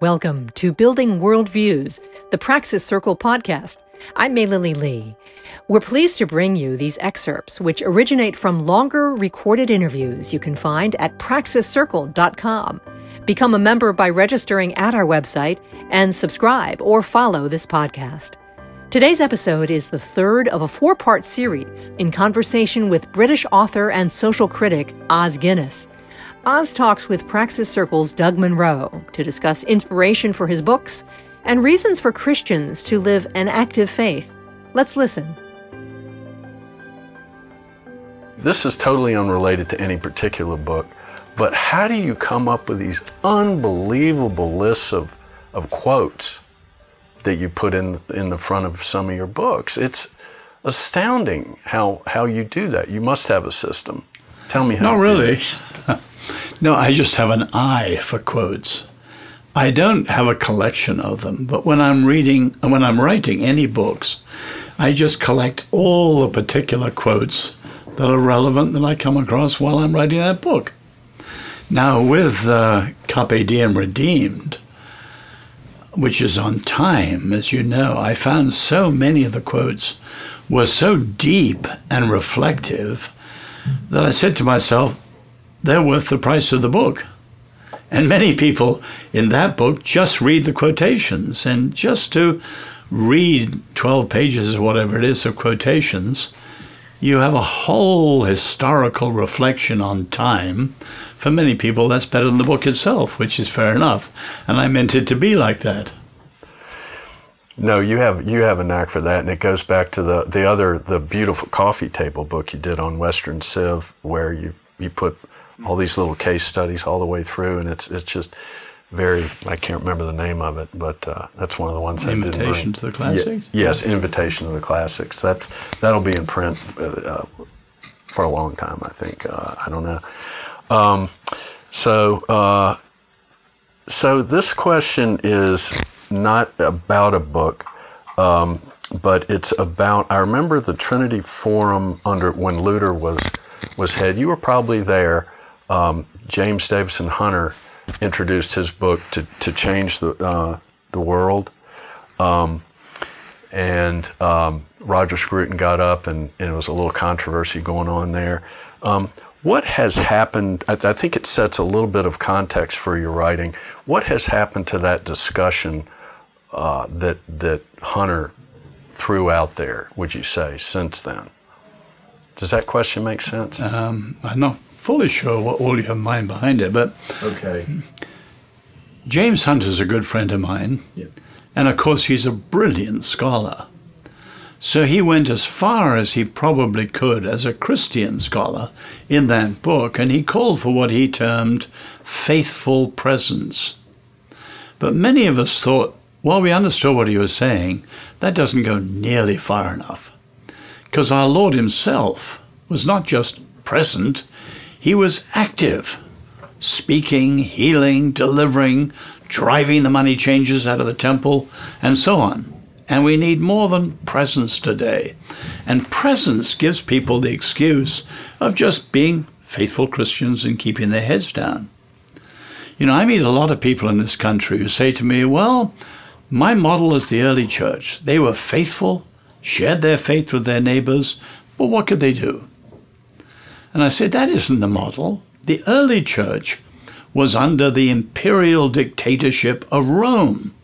Welcome to Building Worldviews, the Praxis Circle podcast. I'm Maylily Lee. We're pleased to bring you these excerpts, which originate from longer recorded interviews you can find at praxiscircle.com. Become a member by registering at our website and subscribe or follow this podcast. Today's episode is the third of a four part series in conversation with British author and social critic Os Guinness. Os talks with Praxis Circle's Doug Monroe to discuss inspiration for his books and reasons for Christians to live an active faith. Let's listen. This is totally unrelated to any particular book, but how do you come up with these unbelievable lists of, of quotes that you put in, in the front of some of your books? It's astounding how, how you do that. You must have a system. Tell me how. Not really. No, I just have an eye for quotes. I don't have a collection of them, but when I'm reading, and when I'm writing any books, I just collect all the particular quotes that are relevant that I come across while I'm writing that book. Now, with uh, Carpe Diem Redeemed, which is on time, as you know, I found so many of the quotes were so deep and reflective that I said to myself, they're worth the price of the book. And many people in that book just read the quotations. And just to read 12 pages or whatever it is of quotations, you have a whole historical reflection on time. For many people, that's better than the book itself, which is fair enough. And I meant it to be like that. No, you have you have a knack for that, and it goes back to the the other the beautiful coffee table book you did on Western Civ, where you you put all these little case studies all the way through, and it's it's just very. I can't remember the name of it, but uh, that's one of the ones. Invitation to the classics. yes, invitation to the classics. That's that'll be in print uh, uh, for a long time. I think. Uh, I don't know. Um, so uh, so this question is not about a book. Um, but it's about. I remember the Trinity Forum under when Luther was was head. You were probably there, um, James Davison Hunter introduced his book to, to change the, uh, the world. Um, and um, Roger Scruton got up, and, and, it was a little controversy going on there. Um, what has happened? I, I, think it sets a little bit of context for your writing. What has happened to that discussion uh, that that Hunter threw out there? Would you say since then? Does that question make sense? Um, I'm not fully sure what all you have in mind behind it, but okay. James Hunter's a good friend of mine, yeah. and of course he's a brilliant scholar. So he went as far as he probably could as a Christian scholar in that book, and he called for what he termed faithful presence. But many of us thought, while we understood what he was saying, that doesn't go nearly far enough. Because our Lord Himself was not just present, he was active, speaking, healing, delivering, driving the money changers out of the temple, and so on. And we need more than presence today. And presence gives people the excuse of just being faithful Christians and keeping their heads down. You know, I meet a lot of people in this country who say to me, well, my model is the early church. They were faithful, shared their faith with their neighbors, but what could they do? And I said, that isn't the model. The early church was under the imperial dictatorship of Rome,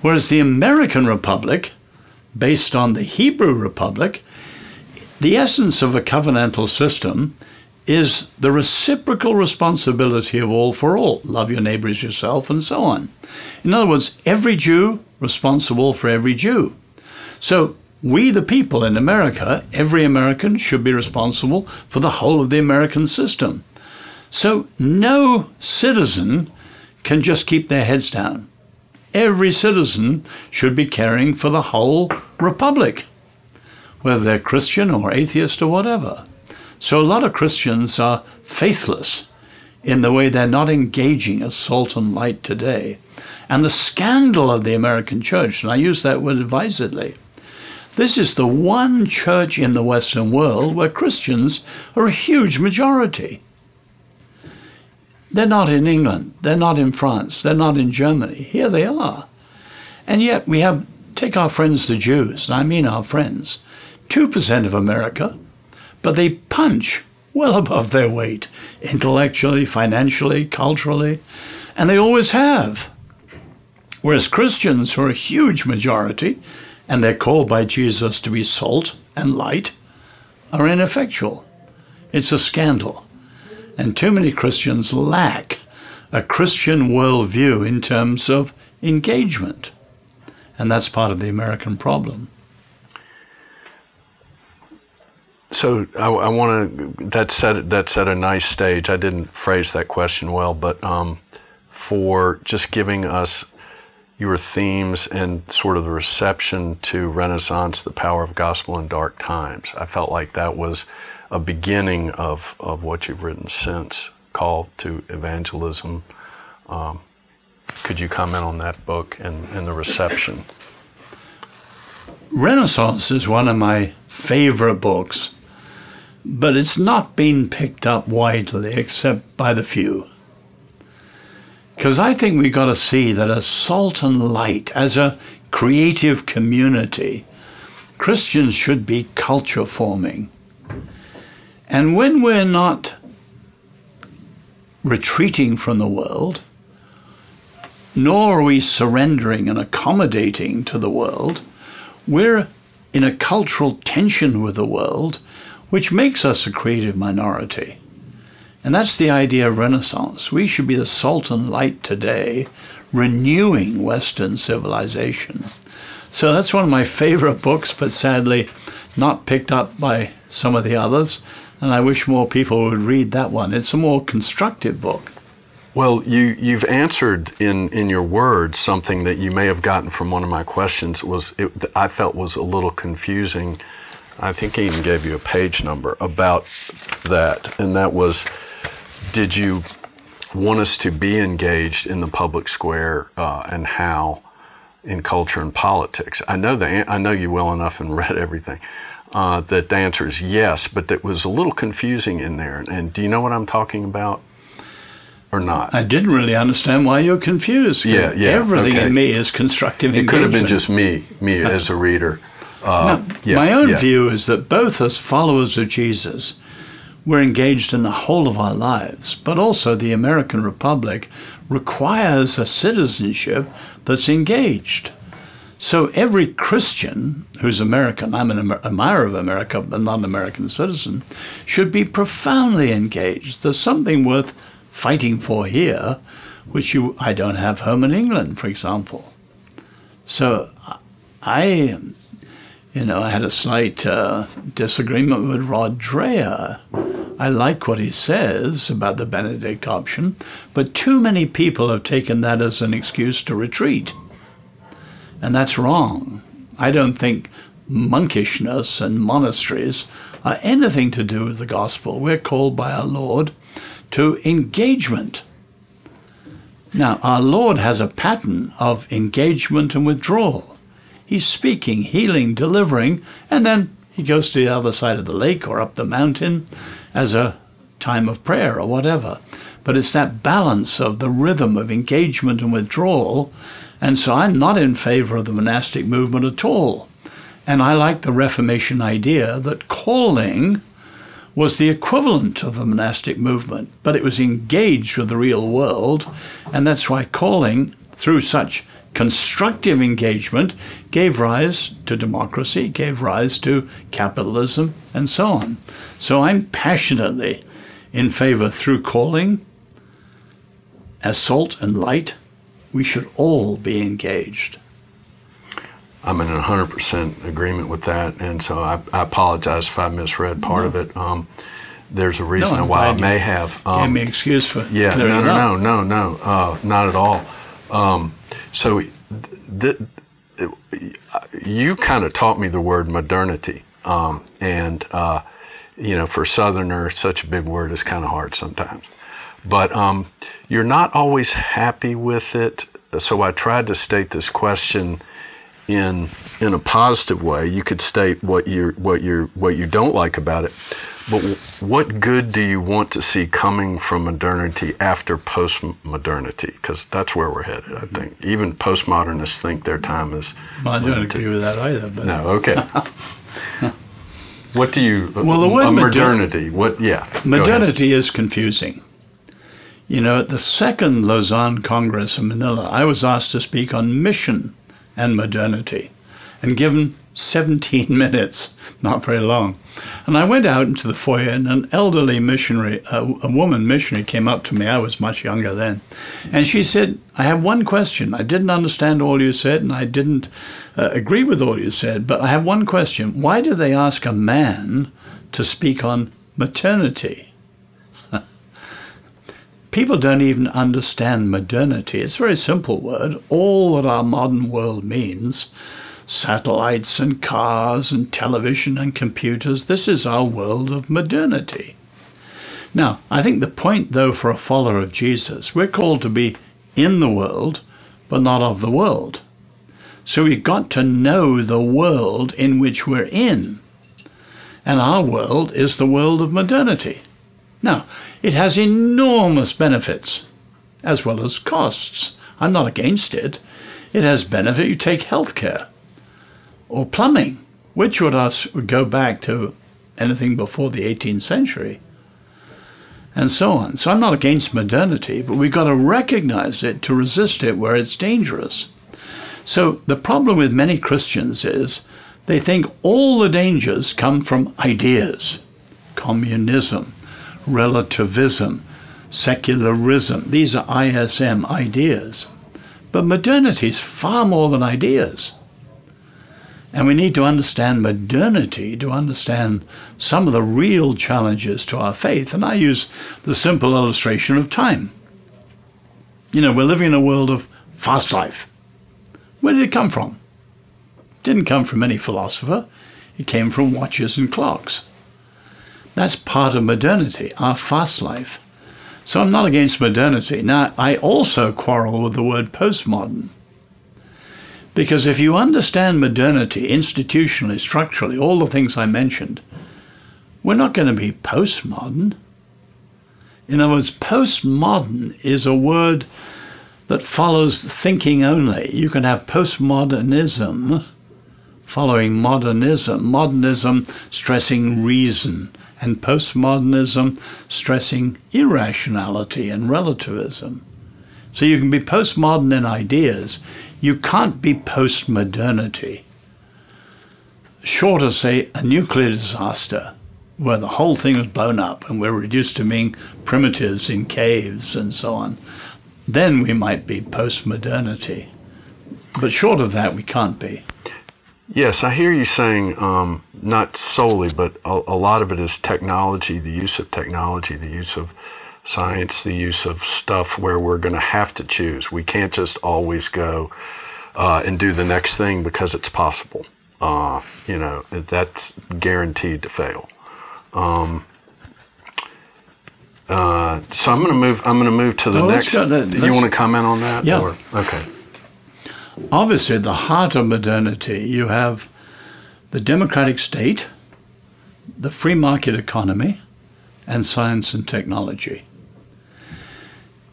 whereas the American Republic, based on the Hebrew Republic, the essence of a covenantal system is the reciprocal responsibility of all for all. Love your neighbor as yourself, and so on. In other words, every Jew responsible for every Jew. So we, the people in America, every American should be responsible for the whole of the American system. So no citizen can just keep their heads down. Every citizen should be caring for the whole republic, whether they're Christian or atheist or whatever. So a lot of Christians are faithless in the way they're not engaging as salt and light today. And the scandal of the American church, and I use that word advisedly, this is the one church in the Western world where Christians are a huge majority. They're not in England. They're not in France. They're not in Germany. Here they are. And yet we have, take our friends the Jews, and I mean our friends, 2% of America, but they punch well above their weight intellectually, financially, culturally, and they always have. Whereas Christians, who are a huge majority, and they're called by Jesus to be salt and light, are ineffectual. It's a scandal. And too many Christians lack a Christian worldview in terms of engagement. And that's part of the American problem. So I, I want to that set that set a nice stage. I didn't phrase that question well, but um, for just giving us your themes and sort of the reception to Renaissance, the power of gospel in dark times. I felt like that was a beginning of, of what you've written since, Call to Evangelism. Um, could you comment on that book and, and the reception? Renaissance is one of my favorite books, but it's not been picked up widely except by the few. Because I think we've got to see that as salt and light, as a creative community, Christians should be culture forming. And when we're not retreating from the world, nor are we surrendering and accommodating to the world, we're in a cultural tension with the world, which makes us a creative minority. And that's the idea of Renaissance. We should be the salt and light today, renewing Western civilization. So that's one of my favorite books, but sadly not picked up by some of the others. And I wish more people would read that one. It's a more constructive book. Well, you, you've answered in, in your words something that you may have gotten from one of my questions was it, I felt was a little confusing. I think I even gave you a page number about that, and that was did you want us to be engaged in the public square uh, and how in culture and politics? I know the I know you well enough and read everything. Uh, that the answer is yes, but that was a little confusing in there. And do you know what I'm talking about? Or not? I didn't really understand why you're confused. Yeah, yeah. Everything okay. in me is constructive It could have been just me, me as a reader. Uh, yeah, my own yeah. view is that both as followers of Jesus, we're engaged in the whole of our lives, but also the American Republic requires a citizenship that's engaged. So every Christian who's American, I'm an admirer of America, but not an American citizen, should be profoundly engaged. There's something worth fighting for here, which you, I don't have home in England, for example. So I you know, I had a slight uh, disagreement with Rod Dreher. I like what he says about the Benedict option, but too many people have taken that as an excuse to retreat. And that's wrong. I don't think monkishness and monasteries are anything to do with the gospel. We're called by our Lord to engagement. Now, our Lord has a pattern of engagement and withdrawal. He's speaking, healing, delivering, and then he goes to the other side of the lake or up the mountain as a time of prayer or whatever. But it's that balance of the rhythm of engagement and withdrawal. And so I'm not in favor of the monastic movement at all. And I like the Reformation idea that calling was the equivalent of the monastic movement, but it was engaged with the real world. And that's why calling, through such constructive engagement gave rise to democracy, gave rise to capitalism, and so on. So I'm passionately in favor through calling, as salt and light, we should all be engaged. I'm in 100% agreement with that, and so I, I apologize if I misread part no. of it. Um, there's a reason no, why I may have. Um, gave me excuse for yeah, no, no, no, no, no, uh, not at all. Um, so th- you kind of taught me the word modernity. Um, and, uh, you know, for Southerner, such a big word is kind of hard sometimes. But um, you're not always happy with it. So I tried to state this question in in a positive way. You could state what you what you what you don't like about it, But what good do you want to see coming from modernity after post-modernity? Because that's where we're headed. I think even postmodernists think their time is. Well, I don't agree with that either. But no, okay. what do you? Uh, well, the word modernity. What? Yeah. Modernity is confusing. You know, at the second Lausanne Congress in Manila, I was asked to speak on mission and modernity, and given 17 minutes, not very long. And I went out into the foyer, and an elderly missionary, a, a, woman missionary, came up to me. I was much younger then. And she said, I have one question. I didn't understand all you said, and I didn't uh, agree with all you said, but I have one question. Why do they ask a man to speak on maternity? People don't even understand modernity. It's a very simple word. All that our modern world means satellites and cars and television and computers. This is our world of modernity. Now, I think the point, though, for a follower of Jesus, we're called to be in the world, but not of the world. So we've got to know the world in which we're in. And our world is the world of modernity. Now, it has enormous benefits as well as costs. I'm not against it. It has benefit. You take healthcare or plumbing, which would us go back to anything before the 18th century, and so on. So I'm not against modernity, but we've got to recognize it to resist it where it's dangerous. So the problem with many Christians is they think all the dangers come from ideas, communism, relativism, secularism. These are ISM ideas. But modernity is far more than ideas. And we need to understand modernity to understand some of the real challenges to our faith. And I use the simple illustration of time. You know, we're living in a world of fast life. Where did it come from? It didn't come from any philosopher. It came from watches and clocks. That's part of modernity, our fast life. So I'm not against modernity. Now, I also quarrel with the word postmodern. Because if you understand modernity institutionally, structurally, all the things I mentioned, we're not going to be postmodern. In other words, postmodern is a word that follows thinking only. You can have postmodernism following modernism, modernism stressing reason, and postmodernism stressing irrationality and relativism. So you can be postmodern in ideas, you can't be post modernity. Short of, say, a nuclear disaster where the whole thing was blown up and we're reduced to being primitives in caves and so on, then we might be post modernity. But short of that, we can't be. Yes, I hear you saying um, not solely, but a, a, lot of it is technology, the use of technology, the use of science, the use of stuff where we're going to have to choose. We can't just always go uh, and do the next thing because it's possible. Uh, you know, that's guaranteed to fail. Um, uh, so I'm going to move. I'm going to move to the next. Go, you want to comment on that? Yeah. Or, okay. Obviously, the heart of modernity, you have the democratic state, the free market economy, and science and technology.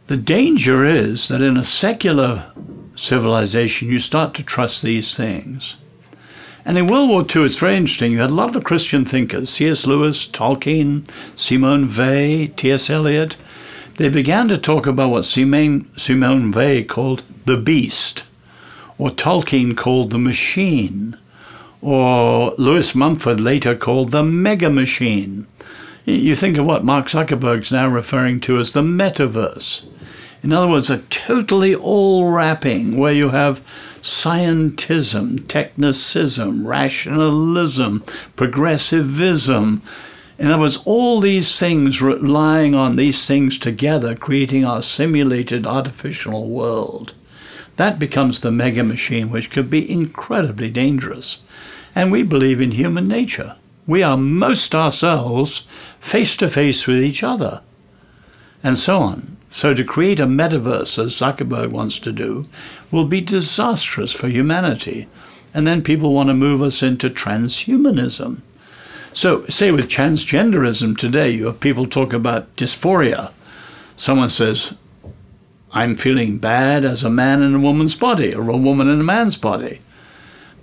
The danger is that in a secular civilization, you start to trust these things. And in World War II, it's very interesting. You had a lot of the Christian thinkers, C.S. Lewis, Tolkien, Simone Weil, T.S. Eliot. They began to talk about what Simone, Simone Weil called the beast, or Tolkien called the machine, or Lewis Mumford later called the mega machine. You think of what Mark Zuckerberg's now referring to as the metaverse. In other words, a totally all wrapping where you have scientism, technicism, rationalism, progressivism. In other words, all these things relying on these things together, creating our simulated artificial world. That becomes the mega machine, which could be incredibly dangerous. And we believe in human nature. We are most ourselves face to face with each other, and so on. So, to create a metaverse, as Zuckerberg wants to do, will be disastrous for humanity. And then people want to move us into transhumanism. So, say with transgenderism today, you have people talk about dysphoria. Someone says, I'm feeling bad as a man in a woman's body or a woman in a man's body.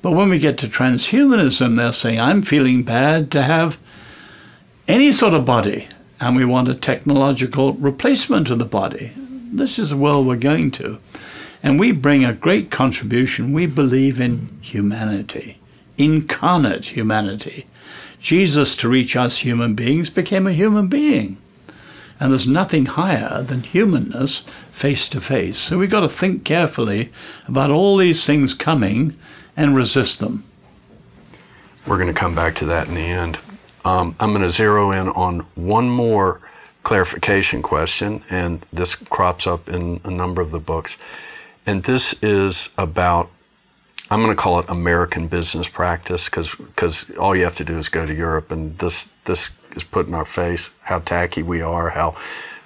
But when we get to transhumanism, they're saying, I'm feeling bad to have any sort of body, and we want a technological replacement of the body. This is the world we're going to. And we bring a great contribution. We believe in humanity, incarnate humanity. Jesus, to reach us human beings, became a human being. And there's nothing higher than humanness face to face. So we've got to think carefully about all these things coming and resist them. We're going to come back to that in the end. Um, I'm going to zero in on one more clarification question, and this crops up in a number of the books. And this is about, I'm going to call it American business practice because all you have to do is go to Europe, and this, this is put in our face how tacky we are, how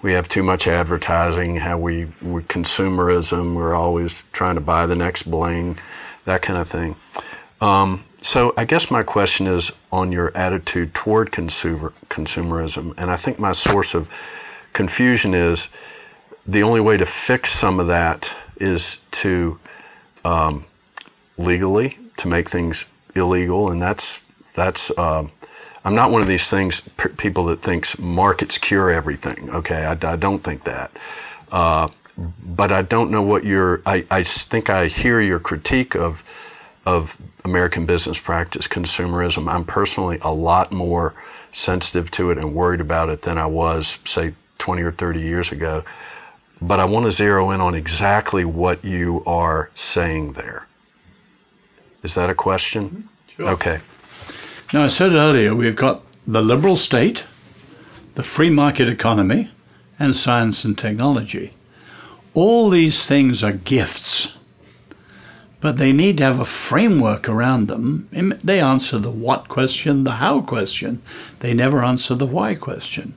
we have too much advertising, how we, we consumerism, we're always trying to buy the next bling, that kind of thing. Um, so I guess my question is on your attitude toward consumer consumerism, and I think my source of confusion is the only way to fix some of that is to um, legally to make things illegal, and that's that's. Uh, I'm not one of these things people that thinks markets cure everything. Okay, I, I don't think that. Uh, but I don't know what your. I, I think I hear your critique of of American business practice, consumerism. I'm personally a lot more sensitive to it and worried about it than I was, say, 20 or 30 years ago. But I want to zero in on exactly what you are saying there. Is that a question? Mm-hmm. Sure. Okay. Now, I said earlier we've got the liberal state, the free market economy, and science and technology. All these things are gifts but they need to have a framework around them. They answer the what question, the how question. They never answer the why question.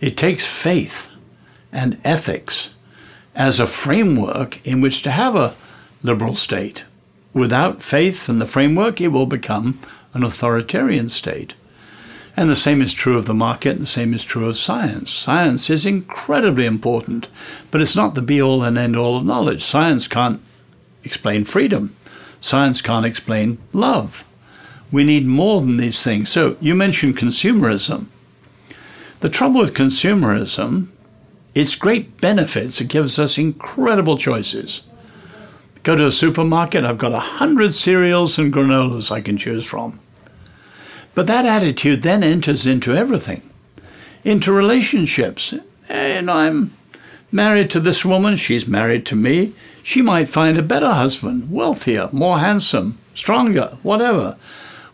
It takes faith and ethics as a framework in which to have a liberal state. Without faith and the framework, it will become an authoritarian state. And the same is true of the market, and the same is true of science. Science is incredibly important, but it's not the be all and end all of knowledge. Science can't explain freedom. Science can't explain love. We need more than these things. So you mentioned consumerism. The trouble with consumerism, its great benefits, it gives us incredible choices. Go to a supermarket, I've got a hundred cereals and granolas I can choose from. But that attitude then enters into everything, into relationships. And I'm married to this woman, she's married to me she might find a better husband, wealthier, more handsome, stronger, whatever.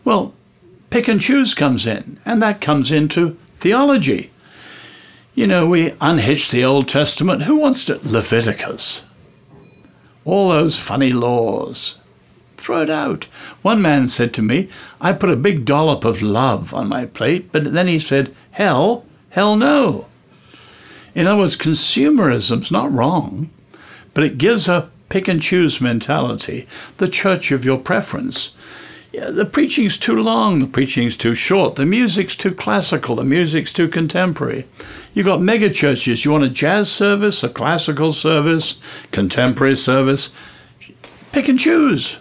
Well, pick and choose comes in, and that comes into theology. You know, we unhitch the Old Testament. Who wants to? Leviticus. All those funny laws. Throw it out. One man said to me, I put a big dollop of love on my plate, but then he said, Hell, hell no. In other words, consumerism's not wrong but it gives a pick and choose mentality, the church of your preference. Yeah, the preaching's too long, the preaching's too short, the music's too classical, the music's too contemporary. You've got mega churches. You want a jazz service, a classical service, contemporary service. Pick and choose.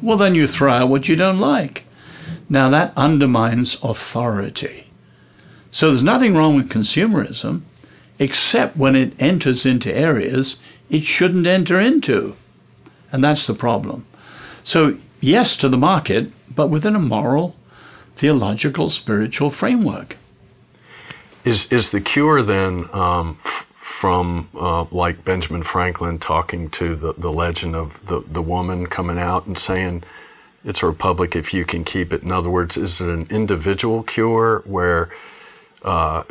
Well, then you throw out what you don't like. Now that undermines authority. So there's nothing wrong with consumerism, except when it enters into areas it shouldn't enter into. And that's the problem. So, yes to the market, but within a moral, theological, spiritual framework. Is, is the cure then um, f- from uh, like Benjamin Franklin talking to the, the legend of the, the woman coming out and saying, it's a republic if you can keep it? In other words, is it an individual cure where uh,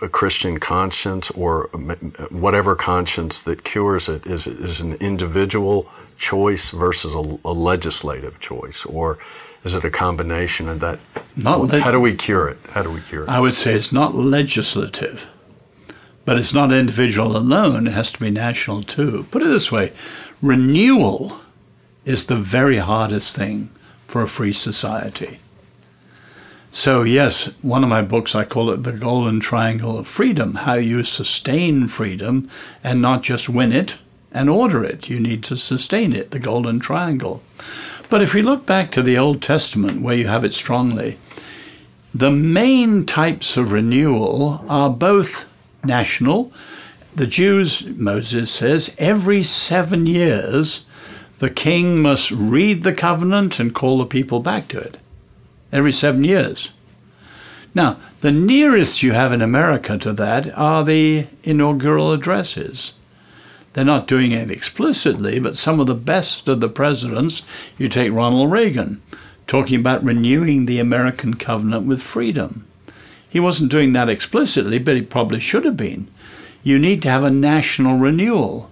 a Christian conscience or whatever conscience that cures it is, is an individual choice versus a, a legislative choice, or is it a combination of that? Not le- how do we cure it? How do we cure it? I would say it's not legislative, but it's not individual alone. It has to be national too. Put it this way: renewal is the very hardest thing for a free society. So, yes, one of my books, I call it The Golden Triangle of Freedom how you sustain freedom and not just win it and order it. You need to sustain it, the Golden Triangle. But if we look back to the Old Testament, where you have it strongly, the main types of renewal are both national. The Jews, Moses says, every seven years, the king must read the covenant and call the people back to it every seven years. Now, the nearest you have in America to that are the inaugural addresses. They're not doing it explicitly, but some of the best of the presidents, you take Ronald Reagan, talking about renewing the American covenant with freedom. He wasn't doing that explicitly, but he probably should have been. You need to have a national renewal.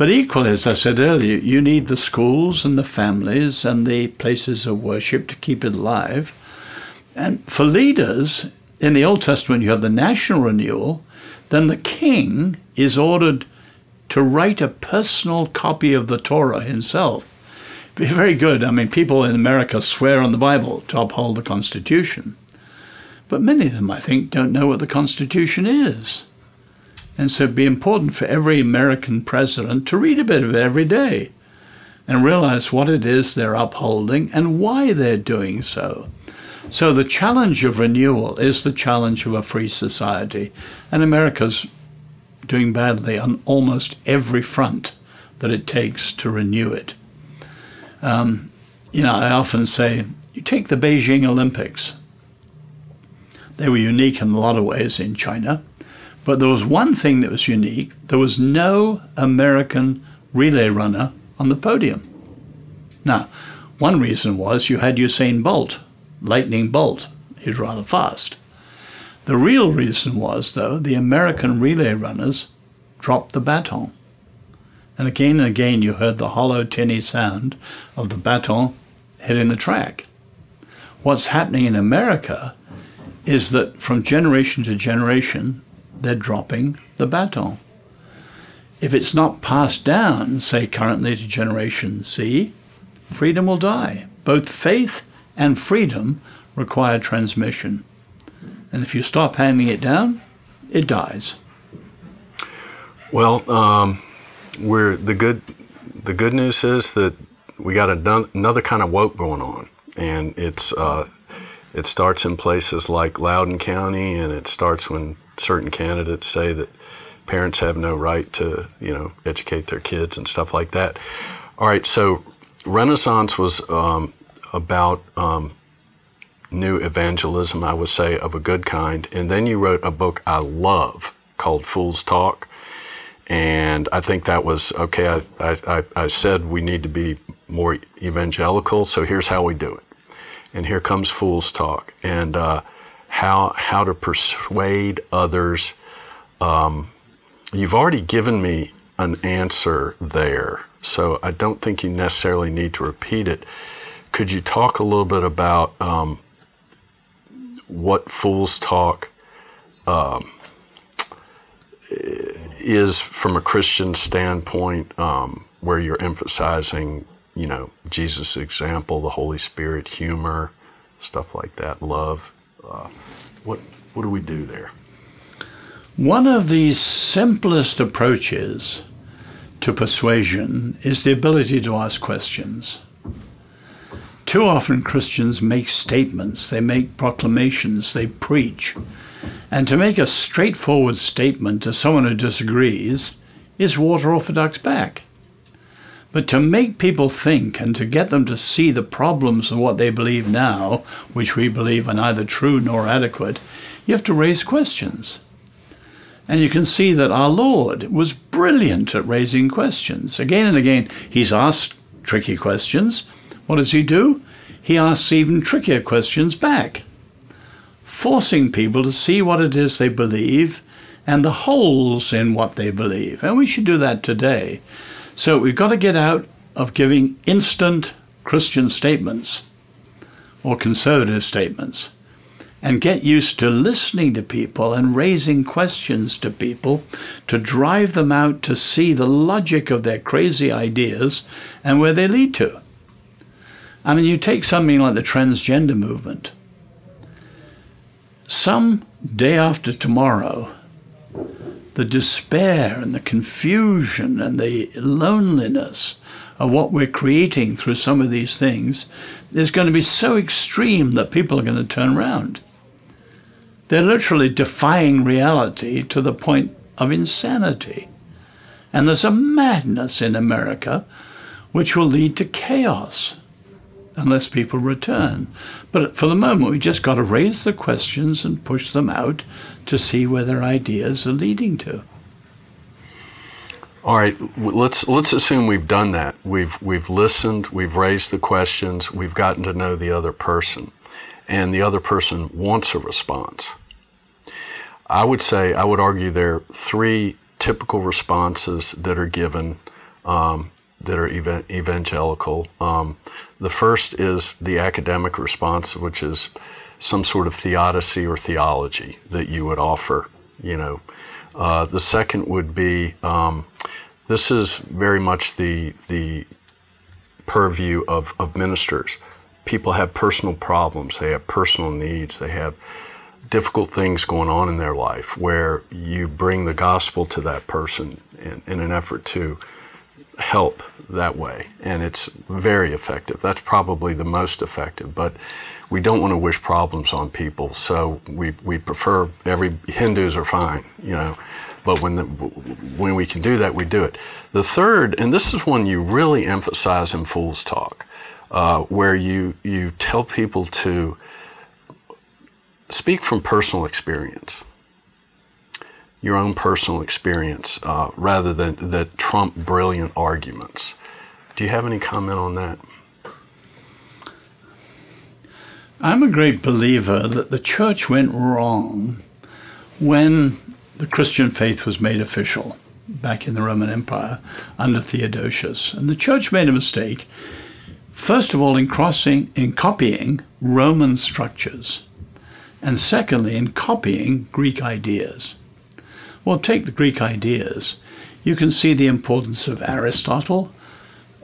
But equally, as I said earlier, you need the schools and the families and the places of worship to keep it alive. And for leaders, in the Old Testament, you have the national renewal, then the king is ordered to write a personal copy of the Torah himself. Be very good. I mean, people in America swear on the Bible to uphold the Constitution. But many of them, I think, don't know what the Constitution is. And so it'd be important for every American president to read a bit of it every day and realize what it is they're upholding and why they're doing so. So the challenge of renewal is the challenge of a free society. And America's doing badly on almost every front that it takes to renew it. Um, you know, I often say, you take the Beijing Olympics. They were unique in a lot of ways in China. But there was one thing that was unique there was no American relay runner on the podium. Now, one reason was you had Usain Bolt, Lightning Bolt. He's rather fast. The real reason was, though, the American relay runners dropped the baton. And again and again you heard the hollow, tinny sound of the baton hitting the track. What's happening in America is that from generation to generation, they're dropping the baton. If it's not passed down, say currently to Generation Z, freedom will die. Both faith and freedom require transmission. And if you stop handing it down, it dies. Well, um, we're the good. The good news is that we got another kind of woke going on, and it's uh, it starts in places like Loudoun County, and it starts when certain candidates say that parents have no right to, you know, educate their kids and stuff like that. All right, so Renaissance was um, about um, new evangelism, I would say, of a good kind. And then you wrote a book I love called Fool's Talk. And I think that was okay. I, I, I said we need to be more evangelical, so here's how we do it. And here comes Fool's Talk. And uh, how how to persuade others. Um, you've already given me an answer there, so I don't think you necessarily need to repeat it. Could you talk a little bit about um, what Fool's Talk um, is from a Christian standpoint, um, where you're emphasizing, you know, Jesus' example, the Holy Spirit, humor, stuff like that, love? Uh, what what do we do there? One of the simplest approaches to persuasion is the ability to ask questions. Too often Christians make statements, they make proclamations, they preach. And to make a straightforward statement to someone who disagrees is water off a duck's back. But to make people think and to get them to see the problems of what they believe now, which we believe are neither true nor adequate, you have to raise questions. And you can see that our Lord was brilliant at raising questions. Again and again, he's asked tricky questions. What does he do? He asks even trickier questions back, forcing people to see what it is they believe and the holes in what they believe. And we should do that today. So we've got to get out of giving instant Christian statements or conservative statements and get used to listening to people and raising questions to people to drive them out to see the logic of their crazy ideas and where they lead to. I mean, you take something like the transgender movement. some day after tomorrow, the despair and the confusion and the loneliness of what we're creating through some of these things is going to be so extreme that people are going to turn around. They're literally defying reality to the point of insanity. And there's a madness in America which will lead to chaos unless people return. But for the moment, we just got to raise the questions and push them out to see where their ideas are leading to. All right, let's let's assume we've done that. We've we've listened, we've raised the questions, we've gotten to know the other person, and the other person wants a response. I would say I would argue there are three typical responses that are given um, that are evangelical. Um, the first is the academic response, which is some sort of theodicy or theology that you would offer. You know, uh, the second would be um, this is very much the the purview of, of ministers. People have personal problems. They have personal needs. They have difficult things going on in their life where you bring the gospel to that person in, in an effort to help that way. And it's very effective. That's probably the most effective. But we don't want to wish problems on people. So we, we prefer every Hindus are fine, you know. But when the, when we can do that, we do it. The third, and this is one you really emphasize in Fool's Talk, uh, where you you tell people to speak from personal experience your own personal experience uh, rather than that trump brilliant arguments. Do you have any comment on that? I'm a great believer that the church went wrong when the Christian faith was made official back in the Roman Empire under Theodosius. And the church made a mistake, first of all, in crossing, in copying Roman structures, and secondly, in copying Greek ideas. Well, take the Greek ideas. You can see the importance of Aristotle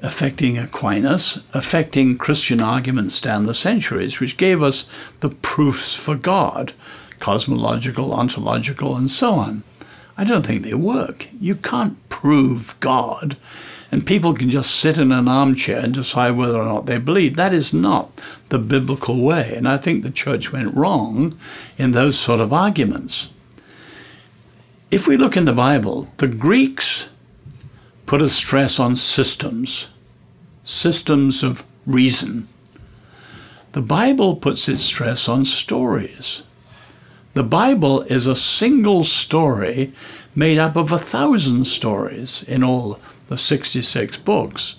affecting Aquinas, affecting Christian arguments down the centuries, which gave us the proofs for God cosmological, ontological, and so on. I don't think they work. You can't prove God, and people can just sit in an armchair and decide whether or not they believe. That is not the biblical way, and I think the church went wrong in those sort of arguments. If we look in the Bible, the Greeks put a stress on systems, systems of reason. The Bible puts its stress on stories. The Bible is a single story made up of a thousand stories in all the 66 books.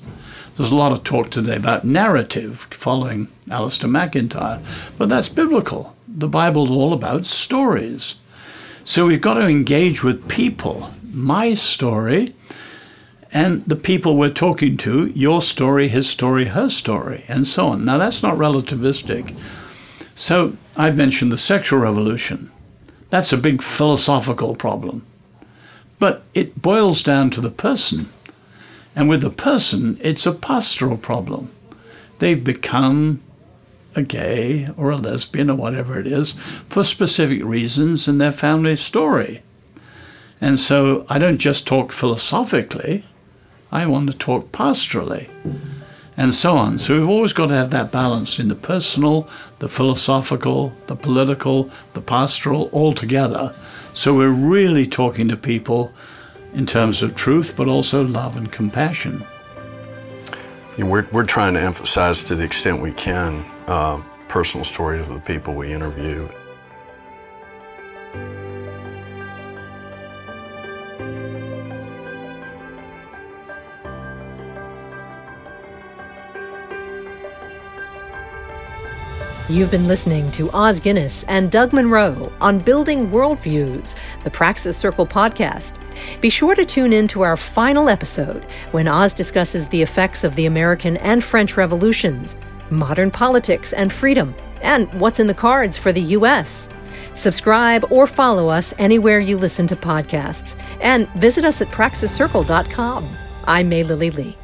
There's a lot of talk today about narrative following Alasdair MacIntyre, but that's biblical. The Bible's all about stories. So we've got to engage with people. My story and the people we're talking to, your story, his story, her story, and so on. Now, that's not relativistic. So I've mentioned the sexual revolution. That's a big philosophical problem. But it boils down to the person. And with the person, it's a pastoral problem. They've become a gay or a lesbian or whatever it is for specific reasons in their family story. And so I don't just talk philosophically, I want to talk pastorally, and so on. So we've always got to have that balance in the personal, the philosophical, the political, the pastoral all together. So we're really talking to people in terms of truth, but also love and compassion. We're, we're trying to emphasize to the extent we can uh, personal stories of the people we interview. You've been listening to Os Guinness and Doug Monroe on Building Worldviews, the Praxis Circle podcast. Be sure to tune in to our final episode when Os discusses the effects of the American and French revolutions, modern politics and freedom, and what's in the cards for the U.S. Subscribe or follow us anywhere you listen to podcasts, and visit us at praxiscircle.com. I'm May Lily Lee.